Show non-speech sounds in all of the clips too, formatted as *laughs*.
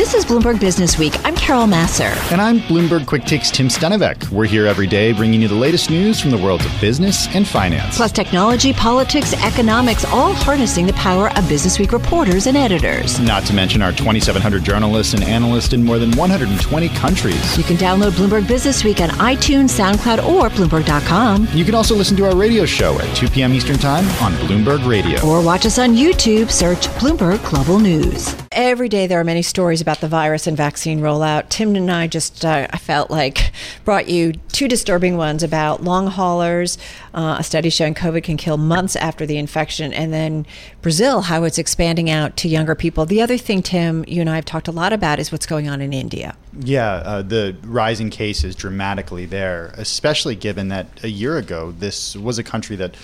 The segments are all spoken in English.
This is Bloomberg Business Week. I'm Carol Massar. And I'm Bloomberg Quick Takes Tim Stenovec. We're here every day bringing you the latest news from the worlds of business and finance. Plus technology, politics, economics, all harnessing the power of Business Week reporters and editors. Not to mention our 2,700 journalists and analysts in more than 120 countries. You can download Bloomberg Business Week on iTunes, SoundCloud, or Bloomberg.com. You can also listen to our radio show at 2 p.m. Eastern Time on Bloomberg Radio. Or watch us on YouTube. Search Bloomberg Global News. Every day there are many stories about the virus and vaccine rollout. Tim and I just, uh, I felt like, brought you two disturbing ones about long haulers, uh, a study showing COVID can kill months after the infection, and then Brazil, how it's expanding out to younger people. The other thing, Tim, you and I have talked a lot about is what's going on in India. Yeah, uh, the rising cases dramatically there, especially given that a year ago this was a country that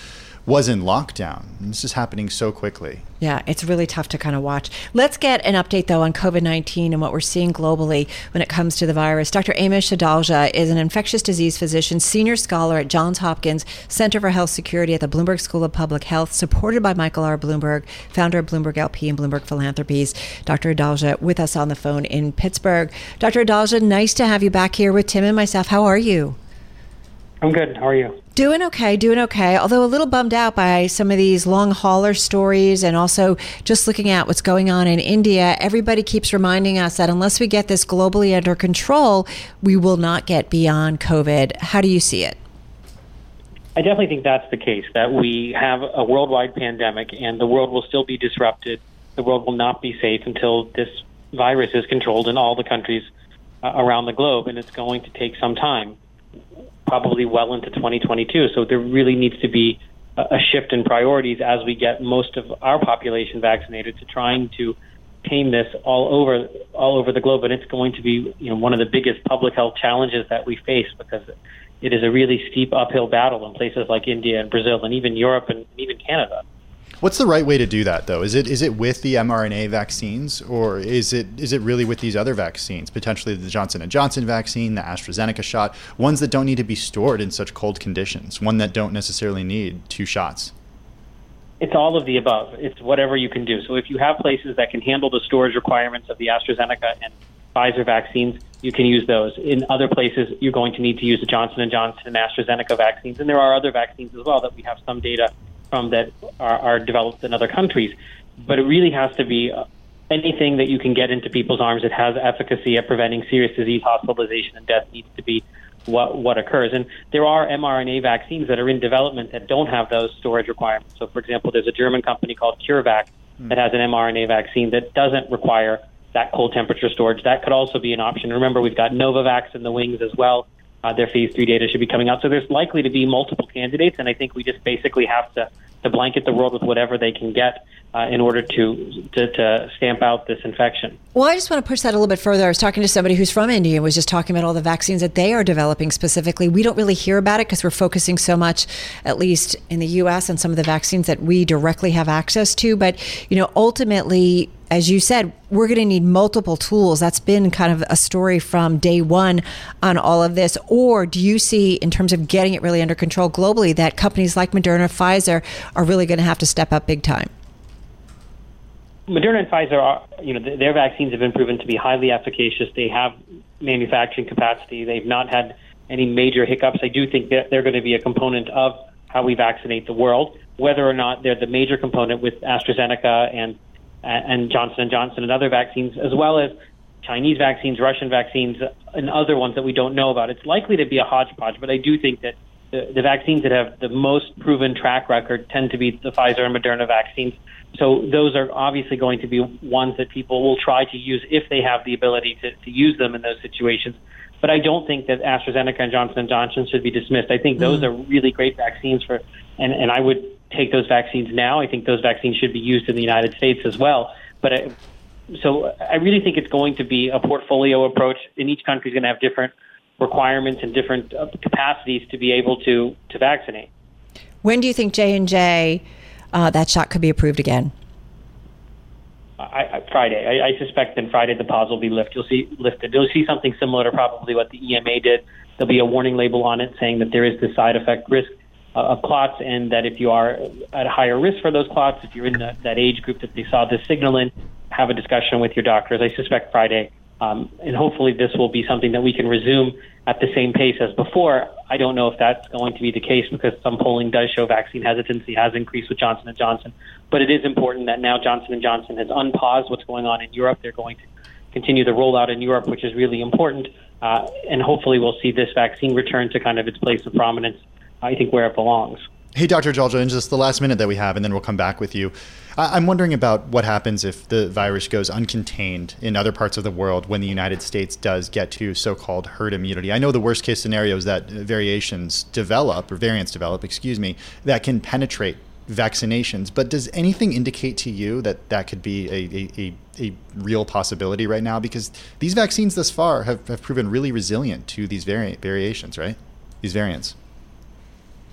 was in lockdown. This is happening so quickly. Yeah, it's really tough to kind of watch. Let's get an update, though, on COVID 19 and what we're seeing globally when it comes to the virus. Dr. Amesh Adalja is an infectious disease physician, senior scholar at Johns Hopkins Center for Health Security at the Bloomberg School of Public Health, supported by Michael R. Bloomberg, founder of Bloomberg LP and Bloomberg Philanthropies. Dr. Adalja with us on the phone in Pittsburgh. Dr. Adalja, nice to have you back here with Tim and myself. How are you? I'm good. How are you? Doing okay, doing okay. Although a little bummed out by some of these long hauler stories and also just looking at what's going on in India. Everybody keeps reminding us that unless we get this globally under control, we will not get beyond COVID. How do you see it? I definitely think that's the case, that we have a worldwide pandemic and the world will still be disrupted. The world will not be safe until this virus is controlled in all the countries uh, around the globe, and it's going to take some time probably well into 2022. So there really needs to be a shift in priorities as we get most of our population vaccinated to trying to tame this all over all over the globe and it's going to be you know one of the biggest public health challenges that we face because it is a really steep uphill battle in places like India and Brazil and even Europe and even Canada. What's the right way to do that, though? Is it is it with the mRNA vaccines, or is it is it really with these other vaccines, potentially the Johnson and Johnson vaccine, the AstraZeneca shot, ones that don't need to be stored in such cold conditions, one that don't necessarily need two shots? It's all of the above. It's whatever you can do. So if you have places that can handle the storage requirements of the AstraZeneca and Pfizer vaccines, you can use those. In other places, you're going to need to use the Johnson and Johnson and AstraZeneca vaccines, and there are other vaccines as well that we have some data from that are, are developed in other countries. But it really has to be uh, anything that you can get into people's arms that has efficacy at preventing serious disease, hospitalization, and death needs to be what what occurs. And there are mRNA vaccines that are in development that don't have those storage requirements. So, for example, there's a German company called CureVac mm. that has an mRNA vaccine that doesn't require that cold temperature storage. That could also be an option. Remember, we've got Novavax in the wings as well. Uh, their phase three data should be coming out. So there's likely to be multiple candidates, and I think we just basically have to, to blanket the world with whatever they can get uh, in order to, to, to stamp out this infection. Well, I just want to push that a little bit further. I was talking to somebody who's from India and was just talking about all the vaccines that they are developing specifically. We don't really hear about it because we're focusing so much, at least in the U.S., on some of the vaccines that we directly have access to. But you know, ultimately, as you said, we're going to need multiple tools. That's been kind of a story from day one on all of this. Or do you see, in terms of getting it really under control globally, that companies like Moderna, Pfizer are really going to have to step up big time? Moderna and Pfizer are, you know, their vaccines have been proven to be highly efficacious. They have manufacturing capacity. They've not had any major hiccups. I do think that they're going to be a component of how we vaccinate the world. Whether or not they're the major component with AstraZeneca and and Johnson and Johnson and other vaccines, as well as Chinese vaccines, Russian vaccines, and other ones that we don't know about. It's likely to be a hodgepodge, but I do think that the, the vaccines that have the most proven track record tend to be the Pfizer and Moderna vaccines. So those are obviously going to be ones that people will try to use if they have the ability to, to use them in those situations. But I don't think that AstraZeneca and Johnson & Johnson should be dismissed. I think those mm. are really great vaccines for, and, and I would take those vaccines now. I think those vaccines should be used in the United States as well. But I, so I really think it's going to be a portfolio approach, and each country is going to have different requirements and different uh, capacities to be able to to vaccinate. When do you think J and J uh, that shot could be approved again? I, I, Friday. I, I suspect then Friday the pause will be lifted. You'll see lifted. You'll see something similar to probably what the EMA did. There'll be a warning label on it saying that there is the side effect risk uh, of clots, and that if you are at a higher risk for those clots, if you're in the, that age group that they saw the signal in, have a discussion with your doctors. I suspect Friday, um, and hopefully this will be something that we can resume at the same pace as before. I don't know if that's going to be the case because some polling does show vaccine hesitancy has increased with Johnson and Johnson. But it is important that now Johnson and Johnson has unpaused what's going on in Europe. They're going to continue the rollout in Europe, which is really important. Uh, and hopefully we'll see this vaccine return to kind of its place of prominence, I think, where it belongs. Hey, Dr. Adalja, in just the last minute that we have, and then we'll come back with you. I'm wondering about what happens if the virus goes uncontained in other parts of the world when the United States does get to so called herd immunity. I know the worst case scenario is that uh, variations develop, or variants develop, excuse me, that can penetrate vaccinations. But does anything indicate to you that that could be a, a, a, a real possibility right now? Because these vaccines thus far have, have proven really resilient to these vari- variations, right? These variants.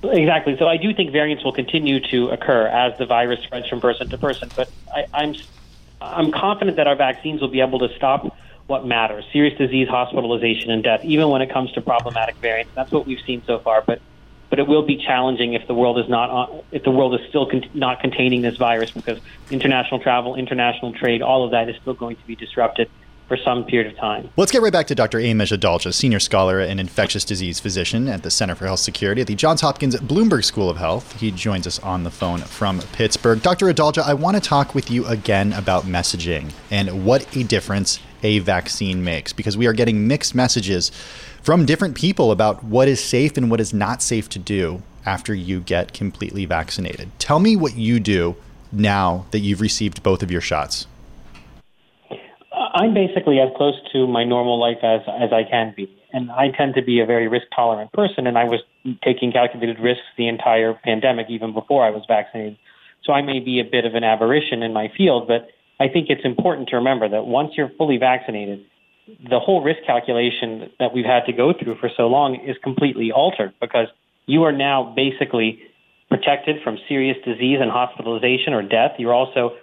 Exactly. So I do think variants will continue to occur as the virus spreads from person to person. But I, I'm I'm confident that our vaccines will be able to stop what matters: serious disease, hospitalization, and death, even when it comes to problematic variants. That's what we've seen so far. But but it will be challenging if the world is not if the world is still con- not containing this virus because international travel, international trade, all of that is still going to be disrupted for some period of time. Let's get right back to Dr. Amesh Adalja, senior scholar and infectious disease physician at the Center for Health Security at the Johns Hopkins Bloomberg School of Health. He joins us on the phone from Pittsburgh. Dr. Adalja, I want to talk with you again about messaging and what a difference a vaccine makes because we are getting mixed messages from different people about what is safe and what is not safe to do after you get completely vaccinated. Tell me what you do now that you've received both of your shots. I'm basically as close to my normal life as as I can be, and I tend to be a very risk tolerant person. And I was taking calculated risks the entire pandemic, even before I was vaccinated. So I may be a bit of an aberration in my field, but I think it's important to remember that once you're fully vaccinated, the whole risk calculation that we've had to go through for so long is completely altered because you are now basically protected from serious disease and hospitalization or death. You're also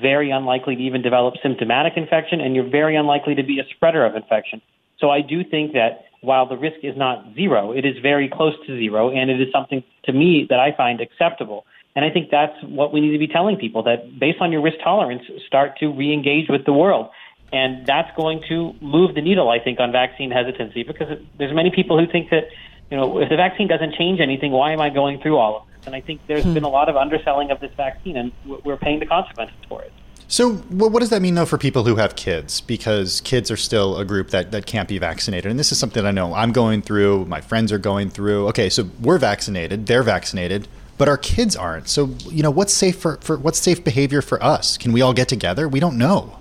very unlikely to even develop symptomatic infection, and you're very unlikely to be a spreader of infection. So I do think that while the risk is not zero, it is very close to zero, and it is something to me that I find acceptable. And I think that's what we need to be telling people that based on your risk tolerance, start to re engage with the world. And that's going to move the needle, I think, on vaccine hesitancy because there's many people who think that, you know, if the vaccine doesn't change anything, why am I going through all of this? And I think there's hmm. been a lot of underselling of this vaccine, and we're paying the consequences for it. So, what does that mean, though, for people who have kids? Because kids are still a group that, that can't be vaccinated. And this is something I know I'm going through, my friends are going through. Okay, so we're vaccinated, they're vaccinated, but our kids aren't. So, you know, what's safe for, for what's safe behavior for us? Can we all get together? We don't know.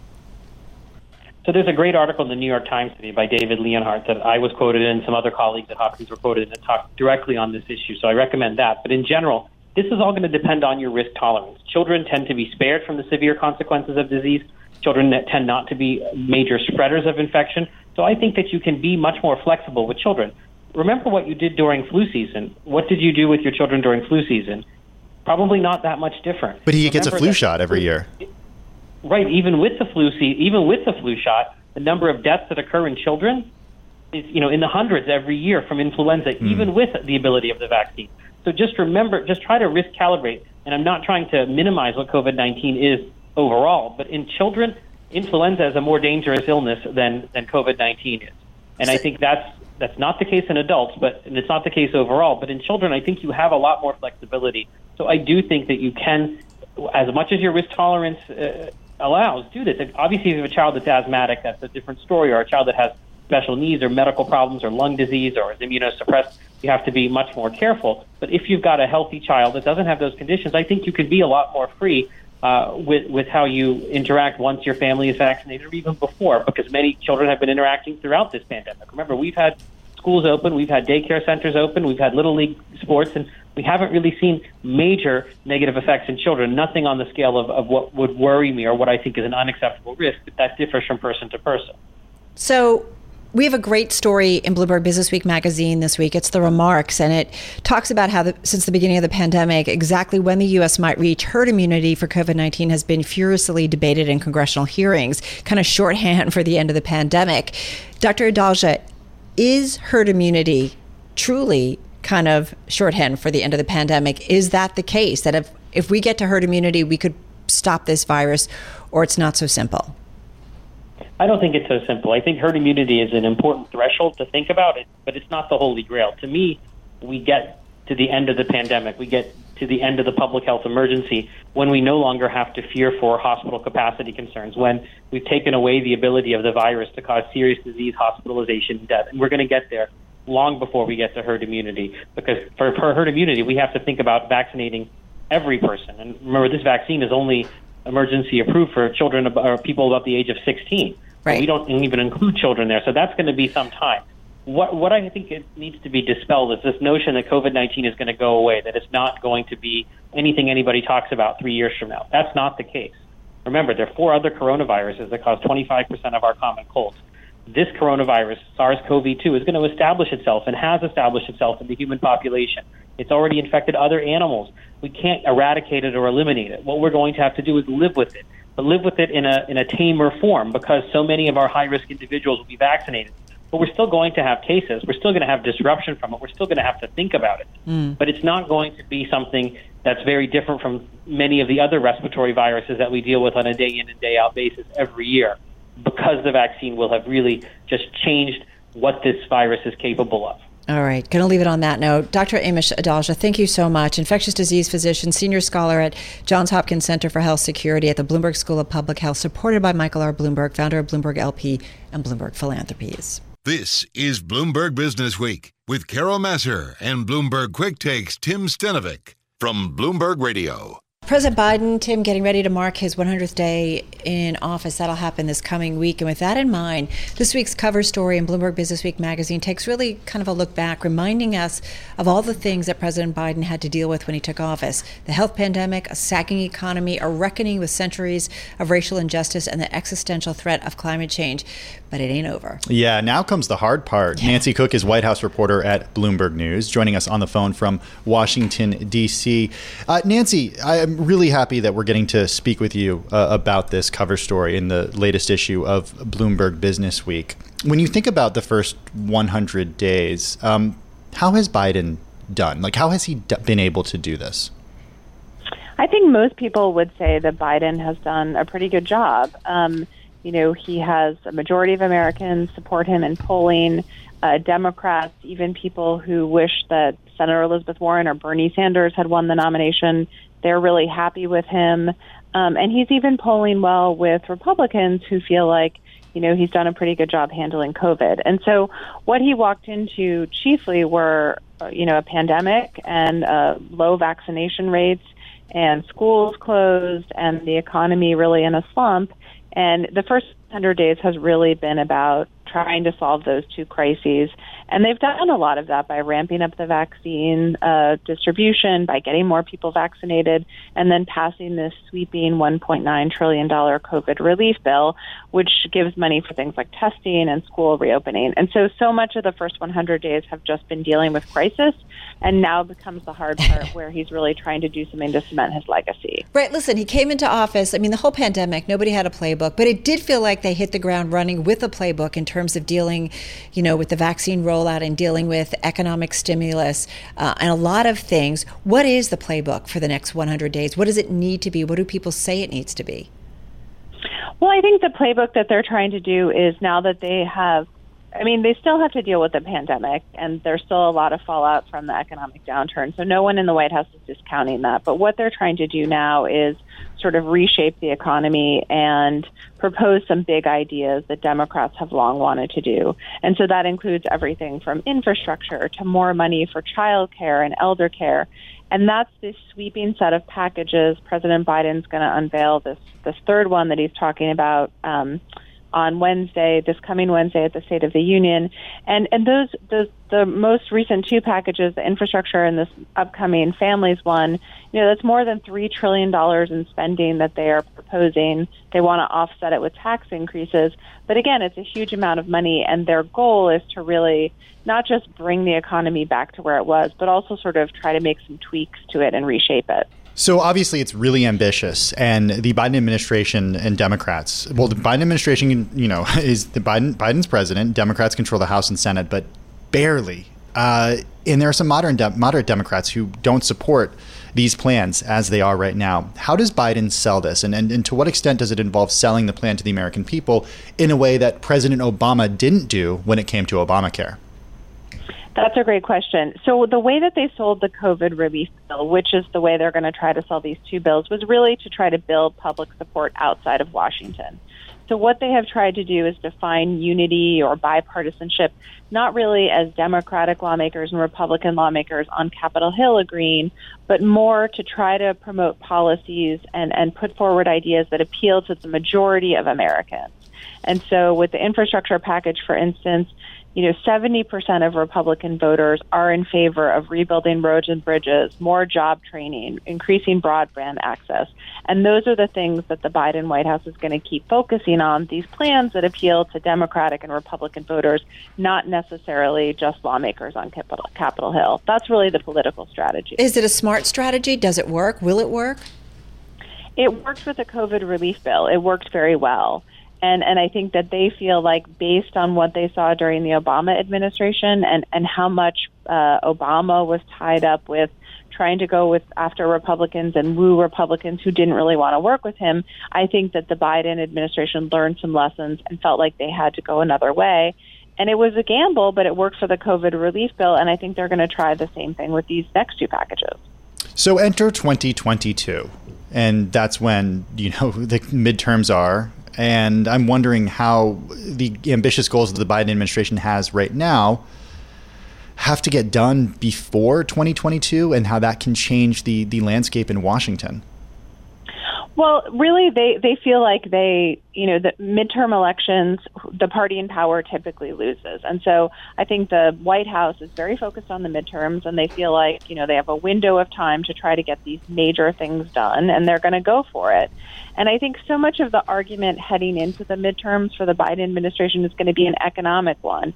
So there's a great article in the New York Times today by David Leonhardt that I was quoted in, some other colleagues at Hopkins were quoted in that talked directly on this issue. So I recommend that. But in general, this is all going to depend on your risk tolerance. Children tend to be spared from the severe consequences of disease. Children that tend not to be major spreaders of infection. So I think that you can be much more flexible with children. Remember what you did during flu season. What did you do with your children during flu season? Probably not that much different. But he Remember gets a flu shot every year. Right, even with the flu season, even with the flu shot, the number of deaths that occur in children is you know in the hundreds every year from influenza, mm. even with the ability of the vaccine. So just remember, just try to risk calibrate. And I'm not trying to minimize what COVID 19 is overall, but in children, influenza is a more dangerous illness than than COVID 19 is. And I think that's that's not the case in adults, but and it's not the case overall. But in children, I think you have a lot more flexibility. So I do think that you can, as much as your risk tolerance uh, allows do this. Obviously, if you have a child that's asthmatic, that's a different story, or a child that has special needs or medical problems or lung disease or is immunosuppressed, you have to be much more careful. But if you've got a healthy child that doesn't have those conditions, I think you can be a lot more free uh, with with how you interact once your family is vaccinated or even before, because many children have been interacting throughout this pandemic. Remember, we've had schools open, we've had daycare centers open, we've had little league sports, and we haven't really seen major negative effects in children. Nothing on the scale of, of what would worry me or what I think is an unacceptable risk. But that differs from person to person. So we have a great story in Bloomberg Business Week magazine this week. It's the remarks, and it talks about how, the, since the beginning of the pandemic, exactly when the U.S. might reach herd immunity for COVID 19 has been furiously debated in congressional hearings, kind of shorthand for the end of the pandemic. Dr. Adalja, is herd immunity truly kind of shorthand for the end of the pandemic? Is that the case? That if, if we get to herd immunity, we could stop this virus, or it's not so simple? I don't think it's so simple. I think herd immunity is an important threshold to think about it, but it's not the holy grail. To me, we get to the end of the pandemic, we get to the end of the public health emergency when we no longer have to fear for hospital capacity concerns, when we've taken away the ability of the virus to cause serious disease, hospitalization, death. And we're going to get there long before we get to herd immunity. Because for, for herd immunity, we have to think about vaccinating every person. And remember, this vaccine is only emergency approved for children or people above the age of 16. Right. So we don't even include children there. So that's going to be some time. What, what I think it needs to be dispelled is this notion that COVID 19 is going to go away, that it's not going to be anything anybody talks about three years from now. That's not the case. Remember, there are four other coronaviruses that cause 25% of our common colds. This coronavirus, SARS CoV 2, is going to establish itself and has established itself in the human population. It's already infected other animals. We can't eradicate it or eliminate it. What we're going to have to do is live with it, but live with it in a, in a tamer form because so many of our high risk individuals will be vaccinated but we're still going to have cases. We're still going to have disruption from it. We're still going to have to think about it. Mm. But it's not going to be something that's very different from many of the other respiratory viruses that we deal with on a day in and day out basis every year because the vaccine will have really just changed what this virus is capable of. All right, going to leave it on that note. Dr. Amesh Adalja, thank you so much. Infectious disease physician, senior scholar at Johns Hopkins Center for Health Security at the Bloomberg School of Public Health, supported by Michael R. Bloomberg, founder of Bloomberg LP and Bloomberg Philanthropies. This is Bloomberg Business Week with Carol Massar and Bloomberg Quick Takes Tim Stenovec from Bloomberg Radio. President Biden, Tim, getting ready to mark his 100th day in office. That'll happen this coming week. And with that in mind, this week's cover story in Bloomberg Business Week magazine takes really kind of a look back, reminding us of all the things that President Biden had to deal with when he took office the health pandemic, a sagging economy, a reckoning with centuries of racial injustice, and the existential threat of climate change. But it ain't over. Yeah, now comes the hard part. Yeah. Nancy Cook is White House reporter at Bloomberg News, joining us on the phone from Washington, D.C. Uh, Nancy, I'm really happy that we're getting to speak with you uh, about this cover story in the latest issue of Bloomberg Business Week. When you think about the first 100 days, um, how has Biden done? Like, how has he d- been able to do this? I think most people would say that Biden has done a pretty good job. Um, you know, he has a majority of Americans support him in polling. Uh, Democrats, even people who wish that Senator Elizabeth Warren or Bernie Sanders had won the nomination, they're really happy with him. Um, and he's even polling well with Republicans who feel like, you know, he's done a pretty good job handling COVID. And so what he walked into chiefly were, uh, you know, a pandemic and uh, low vaccination rates and schools closed and the economy really in a slump. And the first 100 days has really been about trying to solve those two crises. And they've done a lot of that by ramping up the vaccine uh, distribution, by getting more people vaccinated, and then passing this sweeping $1.9 trillion COVID relief bill, which gives money for things like testing and school reopening. And so, so much of the first 100 days have just been dealing with crisis, and now becomes the hard part *laughs* where he's really trying to do something to cement his legacy. Right. Listen, he came into office. I mean, the whole pandemic, nobody had a playbook, but it did feel like they hit the ground running with a playbook in terms of dealing, you know, with the vaccine rollout and dealing with economic stimulus uh, and a lot of things. What is the playbook for the next 100 days? What does it need to be? What do people say it needs to be? Well, I think the playbook that they're trying to do is now that they have I mean, they still have to deal with the pandemic, and there's still a lot of fallout from the economic downturn. So no one in the White House is discounting that. But what they're trying to do now is sort of reshape the economy and propose some big ideas that Democrats have long wanted to do. And so that includes everything from infrastructure to more money for child care and elder care. And that's this sweeping set of packages. President Biden's going to unveil this this third one that he's talking about. Um, on Wednesday, this coming Wednesday at the State of the Union, and and those those the most recent two packages, the infrastructure and this upcoming families one, you know, that's more than three trillion dollars in spending that they are proposing. They want to offset it with tax increases, but again, it's a huge amount of money, and their goal is to really not just bring the economy back to where it was, but also sort of try to make some tweaks to it and reshape it. So obviously, it's really ambitious, and the Biden administration and Democrats. Well, the Biden administration, you know, *laughs* is the Biden Biden's president. Democrats control the House and Senate, but barely Uh, and there are some modern de- moderate Democrats who don't support these plans as they are right now. How does Biden sell this? And, and, and to what extent does it involve selling the plan to the American people in a way that President Obama didn't do when it came to Obamacare? That's a great question. So, the way that they sold the COVID relief bill, which is the way they're going to try to sell these two bills, was really to try to build public support outside of Washington. So, what they have tried to do is define unity or bipartisanship, not really as Democratic lawmakers and Republican lawmakers on Capitol Hill agreeing, but more to try to promote policies and, and put forward ideas that appeal to the majority of Americans. And so, with the infrastructure package, for instance, you know, 70% of Republican voters are in favor of rebuilding roads and bridges, more job training, increasing broadband access. And those are the things that the Biden White House is going to keep focusing on, these plans that appeal to Democratic and Republican voters, not necessarily just lawmakers on Capitol, Capitol Hill. That's really the political strategy. Is it a smart strategy? Does it work? Will it work? It worked with the COVID relief bill. It worked very well and and I think that they feel like based on what they saw during the Obama administration and and how much uh, Obama was tied up with trying to go with after Republicans and woo Republicans who didn't really want to work with him, I think that the Biden administration learned some lessons and felt like they had to go another way. And it was a gamble, but it worked for the COVID relief bill, and I think they're going to try the same thing with these next two packages. So enter 2022, and that's when you know *laughs* the midterms are, and I'm wondering how the ambitious goals that the Biden administration has right now have to get done before 2022 and how that can change the, the landscape in Washington. Well, really, they, they feel like they, you know, the midterm elections, the party in power typically loses. And so I think the White House is very focused on the midterms, and they feel like, you know, they have a window of time to try to get these major things done, and they're going to go for it. And I think so much of the argument heading into the midterms for the Biden administration is going to be an economic one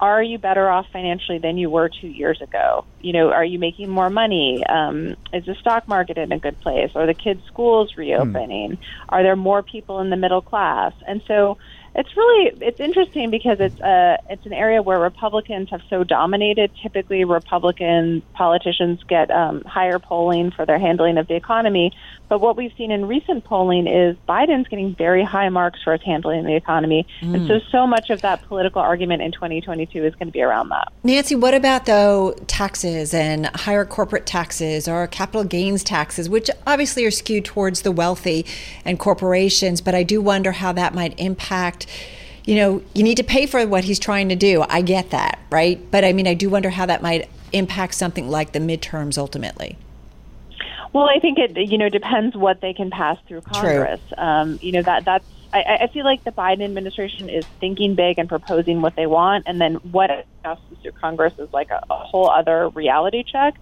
are you better off financially than you were two years ago? You know, are you making more money? Um, is the stock market in a good place? Are the kids' schools reopening? Hmm. Are there more people in the middle class? And so it's really it's interesting because it's a it's an area where Republicans have so dominated. Typically, Republican politicians get um, higher polling for their handling of the economy. But what we've seen in recent polling is Biden's getting very high marks for his handling of the economy, mm. and so so much of that political argument in 2022 is going to be around that. Nancy, what about though taxes and higher corporate taxes or capital gains taxes, which obviously are skewed towards the wealthy and corporations? But I do wonder how that might impact you know, you need to pay for what he's trying to do. I get that, right? But I mean, I do wonder how that might impact something like the midterms ultimately. Well, I think it you know depends what they can pass through Congress. Um, you know that that's I, I feel like the Biden administration is thinking big and proposing what they want, and then what passes through Congress is like a, a whole other reality check.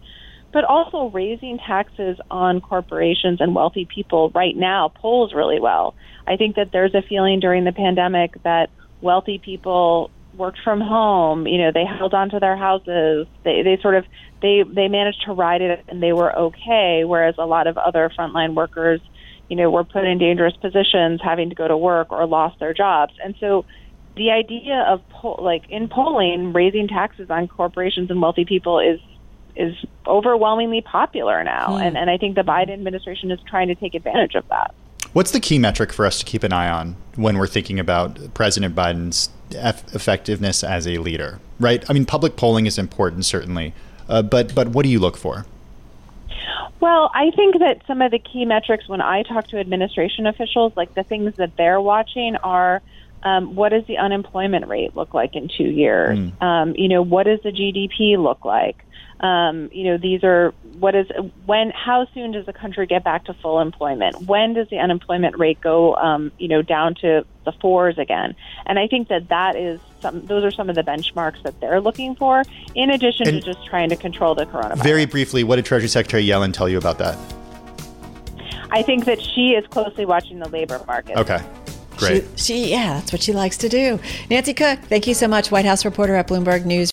But also raising taxes on corporations and wealthy people right now polls really well. I think that there's a feeling during the pandemic that wealthy people worked from home. You know, they held on to their houses. They they sort of they they managed to ride it and they were okay. Whereas a lot of other frontline workers, you know, were put in dangerous positions, having to go to work or lost their jobs. And so, the idea of po- like in polling, raising taxes on corporations and wealthy people is is overwhelmingly popular now. Mm. And and I think the Biden administration is trying to take advantage of that. What's the key metric for us to keep an eye on when we're thinking about President Biden's eff- effectiveness as a leader? Right? I mean, public polling is important, certainly, uh, but but what do you look for? Well, I think that some of the key metrics when I talk to administration officials, like the things that they're watching, are um, what does the unemployment rate look like in two years? Mm. Um, you know, what does the GDP look like? Um, you know, these are what is when how soon does the country get back to full employment? When does the unemployment rate go um, you know down to the fours again? And I think that that is some those are some of the benchmarks that they're looking for in addition and to just trying to control the coronavirus. Very briefly, what did Treasury Secretary Yellen tell you about that? I think that she is closely watching the labor market. Okay. Great. She, she, yeah, that's what she likes to do. Nancy Cook, thank you so much, White House reporter at Bloomberg News.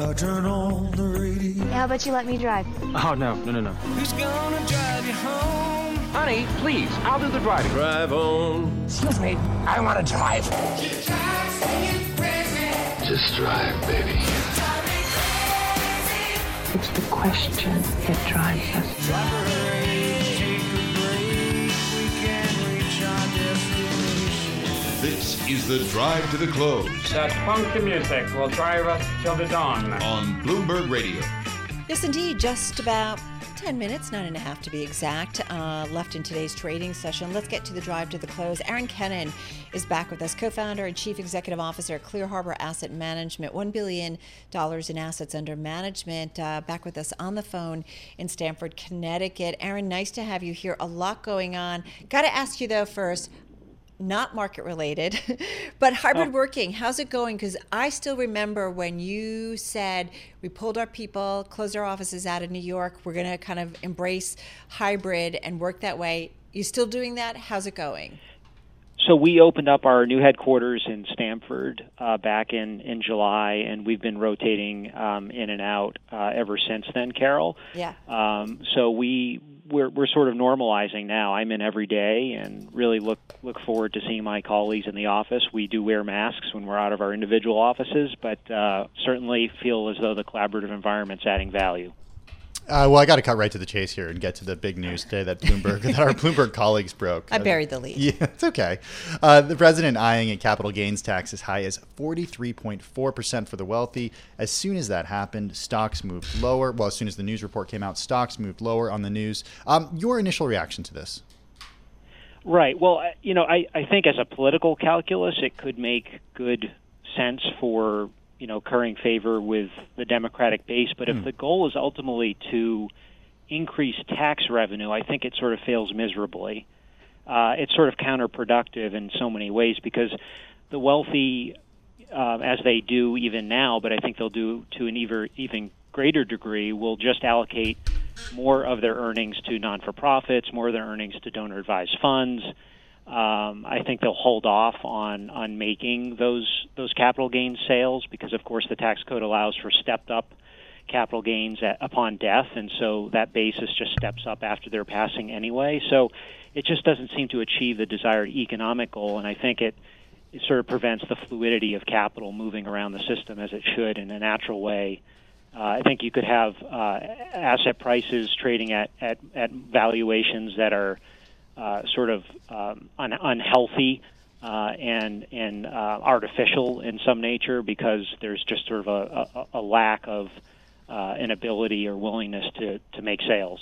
I turn on the radio. How about you let me drive? Oh, no, no, no, no. Who's gonna drive you home? Honey, please, I'll do the driving. Drive on. Excuse me, I want to drive. Just drive, baby. It's the question that drives us. This is the drive to the close That funky music will drive us till the dawn. on Bloomberg Radio. Yes, indeed. Just about 10 minutes, nine and a half to be exact, uh, left in today's trading session. Let's get to the drive to the close. Aaron Kennon is back with us, co founder and chief executive officer at Clear Harbor Asset Management, $1 billion in assets under management. Uh, back with us on the phone in Stamford, Connecticut. Aaron, nice to have you here. A lot going on. Got to ask you, though, first, not market related, *laughs* but hybrid working. How's it going? Because I still remember when you said we pulled our people, closed our offices out of New York. We're going to kind of embrace hybrid and work that way. You still doing that? How's it going? So we opened up our new headquarters in Stamford uh, back in, in July, and we've been rotating um, in and out uh, ever since then, Carol. Yeah. Um, so we we're we're sort of normalizing now. I'm in every day, and really look look forward to seeing my colleagues in the office. We do wear masks when we're out of our individual offices, but uh, certainly feel as though the collaborative environment's adding value. Uh, well, I got to cut right to the chase here and get to the big news today that Bloomberg, that our Bloomberg colleagues broke. I buried the lead. Yeah, it's okay. Uh, the president eyeing a capital gains tax as high as 43.4% for the wealthy. As soon as that happened, stocks moved lower. Well, as soon as the news report came out, stocks moved lower on the news. Um, your initial reaction to this? Right. Well, you know, I, I think as a political calculus, it could make good sense for you know currying favor with the Democratic base. But if the goal is ultimately to increase tax revenue, I think it sort of fails miserably. Uh, it's sort of counterproductive in so many ways because the wealthy, uh, as they do even now, but I think they'll do to an even even greater degree, will just allocate more of their earnings to non-for-profits, more of their earnings to donor-advised funds. Um, I think they'll hold off on on making those those capital gains sales because, of course, the tax code allows for stepped up capital gains at, upon death, and so that basis just steps up after their passing anyway. So it just doesn't seem to achieve the desired economic goal, and I think it it sort of prevents the fluidity of capital moving around the system as it should in a natural way. Uh, I think you could have uh, asset prices trading at, at, at valuations that are uh, sort of um, un- unhealthy uh, and and uh, artificial in some nature because there's just sort of a, a, a lack of uh, an ability or willingness to, to make sales.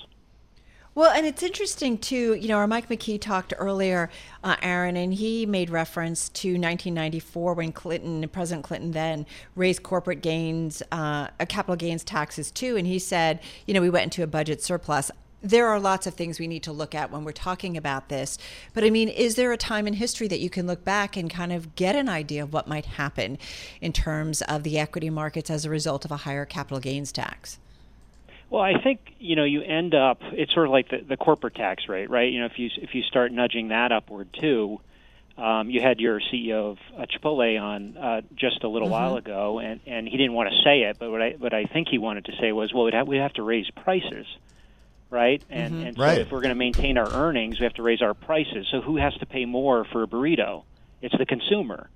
Well, and it's interesting too. You know, our Mike McKee talked earlier, uh, Aaron, and he made reference to 1994 when Clinton, President Clinton, then raised corporate gains, uh, capital gains taxes too. And he said, you know, we went into a budget surplus. There are lots of things we need to look at when we're talking about this. But I mean, is there a time in history that you can look back and kind of get an idea of what might happen in terms of the equity markets as a result of a higher capital gains tax? Well, I think you know you end up. It's sort of like the, the corporate tax rate, right? You know, if you if you start nudging that upward too, um, you had your CEO of uh, Chipotle on uh, just a little Mm-hmm. while ago, and and he didn't want to say it, but what I what I think he wanted to say was, well, we'd have, we have to raise prices, right? And Mm-hmm. and so Right. if we're going to maintain our earnings, we have to raise our prices. So who has to pay more for a burrito? It's the consumer.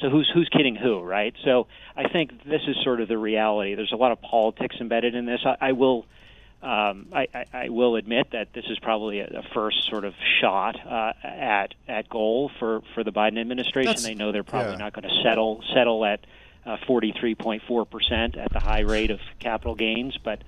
So who's who's kidding who, right? So I think this is sort of the reality. There's a lot of politics embedded in this. I, I will. Um, I, I, I will admit that this is probably a, a first sort of shot uh, at at goal for, for the Biden administration. That's- they know they're probably yeah. not going to settle settle at uh, 43.4 percent at the high rate of capital gains, but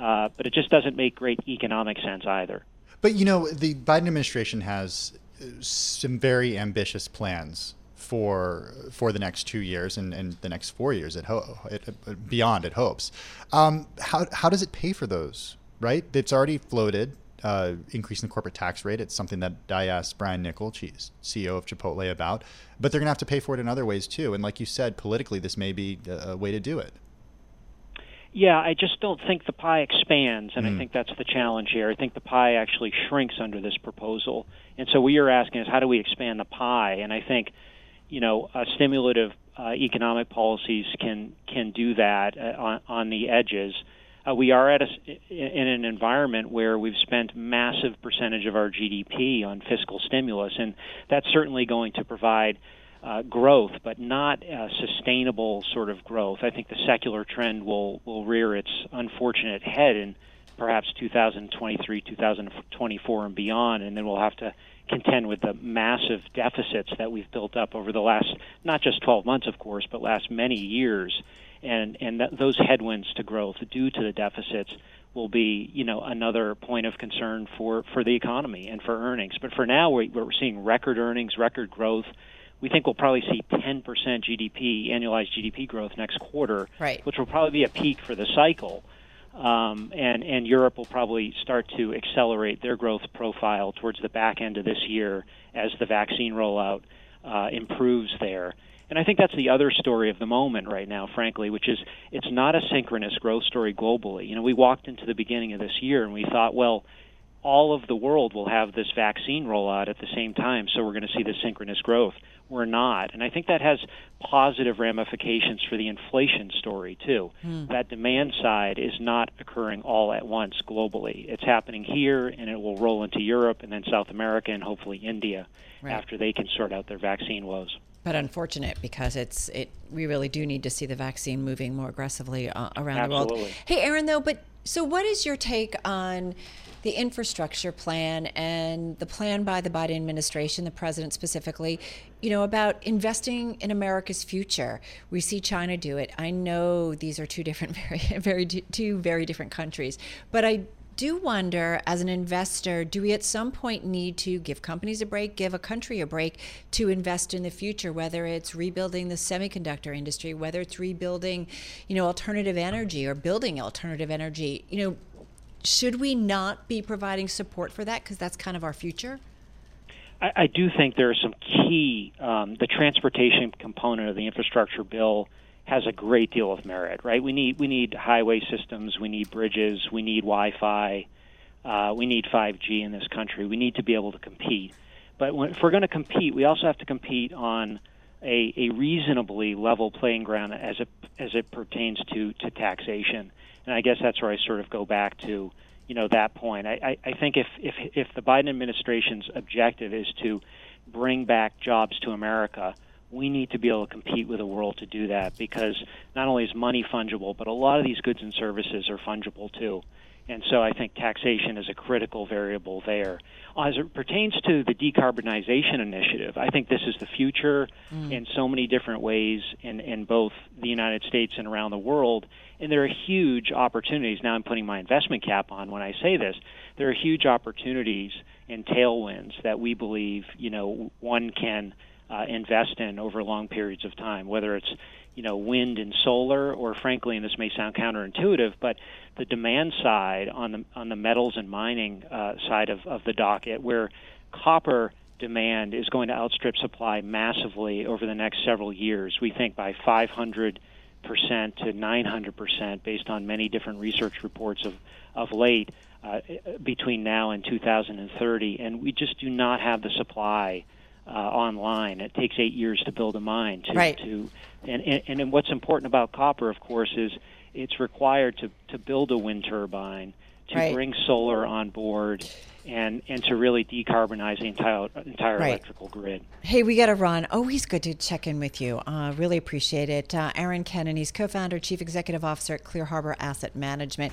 uh, but it just doesn't make great economic sense either. But you know, the Biden administration has uh, some very ambitious plans for for the next two years and, and the next four years at ho- it, beyond it hopes. Um, how how does it pay for those? Right, it's already floated. Uh, increasing the corporate tax rate. It's something that I asked Brian chief CEO of Chipotle, about. But they're going to have to pay for it in other ways too. And like you said, politically, this may be a way to do it. Yeah, I just don't think the pie expands, and Mm. I think that's the challenge here. I think the pie actually shrinks under this proposal, and so what you're asking is how do we expand the pie? And I think, you know, uh, stimulative uh, economic policies can can do that uh, on, on the edges. uh, we are at a, in an environment where we've spent massive percentage of our GDP on fiscal stimulus, and that's certainly going to provide uh, growth, but not sustainable sort of growth. I think the secular trend will will rear its unfortunate head in perhaps 2023, 2024, and beyond, and then we'll have to contend with the massive deficits that we've built up over the last not just 12 months, of course, but last many years and and th- those headwinds to growth due to the deficits will be you know another point of concern for for the economy and for earnings. But for now, we, we're seeing record earnings, record growth. We think we'll probably see 10% GDP annualized GDP growth next quarter, right. which will probably be a peak for the cycle. Um, and and Europe will probably start to accelerate their growth profile towards the back end of this year as the vaccine rollout uh, improves there. And I think that's the other story of the moment right now, frankly, which is it's not a synchronous growth story globally. You know, we walked into the beginning of this year and we thought, well, all of the world will have this vaccine rollout at the same time, so we're going to see the synchronous growth. We're not. And I think that has positive ramifications for the inflation story, too. Hmm. That demand side is not occurring all at once globally. It's happening here, and it will roll into Europe and then South America and hopefully India right. after they can sort out their vaccine woes but unfortunate because it's it we really do need to see the vaccine moving more aggressively uh, around Absolutely. the world. Hey Aaron though, but so what is your take on the infrastructure plan and the plan by the Biden administration, the president specifically, you know, about investing in America's future. We see China do it. I know these are two different, *laughs* very, very, two very different countries, but I do wonder as an investor do we at some point need to give companies a break, give a country a break to invest in the future, whether it's rebuilding the semiconductor industry, whether it's rebuilding, you know, alternative energy or building alternative energy? You know, should we not be providing support for that because that's kind of our future? I, I do think there are some key, um, the transportation component of the infrastructure bill has a great deal of merit, right? We need we need highway systems, we need bridges, we need Wi-Fi, uh, we need 5G in this country. We need to be able to compete. But when, if we're going to compete, we also have to compete on a, a reasonably level playing ground as it as it pertains to to taxation. And I guess that's where I sort of go back to you know that point. I, I, I think if, if if the Biden administration's objective is to bring back jobs to America, we need to be able to compete with the world to do that because not only is money fungible, but a lot of these goods and services are fungible too. And so I think taxation is a critical variable there. As it pertains to the decarbonization initiative, I think this is the future mm. in so many different ways in, in both the United States and around the world. And there are huge opportunities. Now I'm putting my investment cap on when I say this. There are huge opportunities and tailwinds that we believe, you know, one can – uh, invest in over long periods of time, whether it's you know wind and solar, or frankly, and this may sound counterintuitive, but the demand side on the on the metals and mining uh, side of, of the docket, where copper demand is going to outstrip supply massively over the next several years. We think by 500 percent to 900 percent, based on many different research reports of of late, uh, between now and 2030, and we just do not have the supply uh, online. It takes eight years to build a mine. To, right. To, and, and, and what's important about copper, of course, is it's required to, to build a wind turbine, to right. bring solar on board, and, and to really decarbonize the entire, entire right. electrical grid. Hey, we got to run. Always good to check in with you. Uh, really appreciate it. Uh, Aaron Kennon, he's co founder, chief executive officer at Clear Harbor Asset Management.